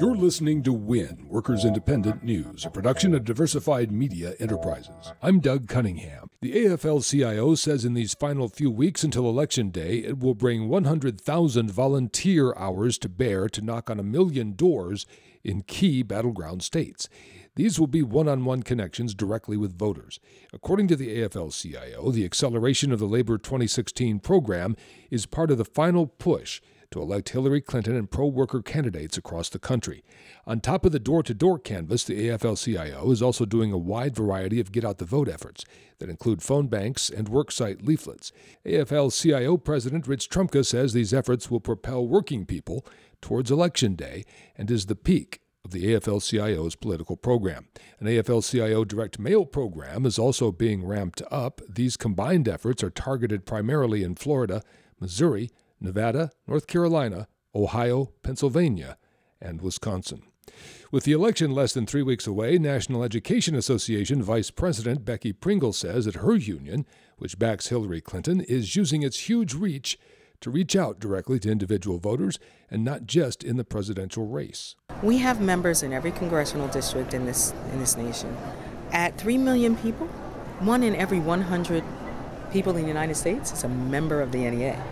You're listening to WIN, Workers Independent News, a production of Diversified Media Enterprises. I'm Doug Cunningham. The AFL CIO says in these final few weeks until Election Day, it will bring 100,000 volunteer hours to bear to knock on a million doors in key battleground states. These will be one on one connections directly with voters. According to the AFL CIO, the acceleration of the Labor 2016 program is part of the final push to elect Hillary Clinton and pro worker candidates across the country. On top of the door to door canvass, the AFL CIO is also doing a wide variety of get out the vote efforts that include phone banks and worksite leaflets. AFL CIO President Rich Trumka says these efforts will propel working people towards Election Day and is the peak of the AFL CIO's political program. An AFL CIO direct mail program is also being ramped up. These combined efforts are targeted primarily in Florida, Missouri, Nevada, North Carolina, Ohio, Pennsylvania, and Wisconsin. With the election less than three weeks away, National Education Association Vice President Becky Pringle says that her union, which backs Hillary Clinton, is using its huge reach to reach out directly to individual voters and not just in the presidential race. We have members in every congressional district in this in this nation. At 3 million people, one in every 100 people in the United States is a member of the NEA.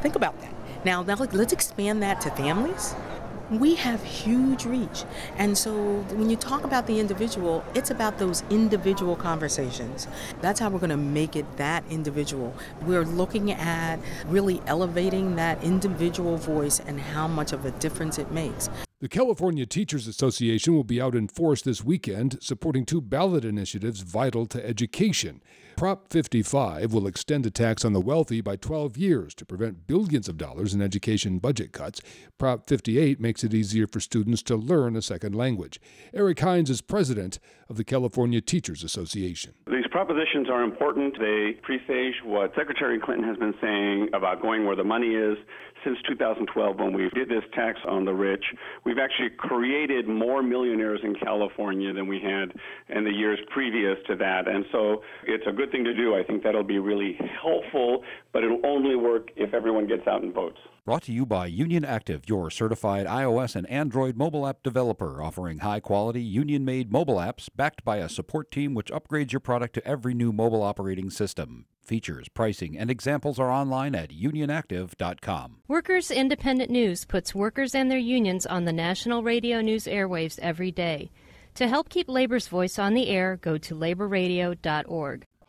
Think about that. Now, now let's expand that to families. We have huge reach. And so when you talk about the individual, it's about those individual conversations. That's how we're going to make it that individual. We're looking at really elevating that individual voice and how much of a difference it makes. The California Teachers Association will be out in force this weekend supporting two ballot initiatives vital to education. Prop 55 will extend a tax on the wealthy by 12 years to prevent billions of dollars in education budget cuts. Prop 58 makes it easier for students to learn a second language. Eric Heins is president of the California Teachers Association. These propositions are important. They presage what Secretary Clinton has been saying about going where the money is. Since 2012, when we did this tax on the rich, we've actually created more millionaires in California than we had in the years previous to that. And so it's a good thing to do. I think that'll be really helpful, but it'll only work if everyone gets out and votes. Brought to you by Union Active, your certified iOS and Android mobile app developer, offering high quality, union made mobile apps backed by a support team which upgrades your product to every new mobile operating system. Features, pricing, and examples are online at unionactive.com. Workers Independent News puts workers and their unions on the national radio news airwaves every day. To help keep labor's voice on the air, go to laborradio.org.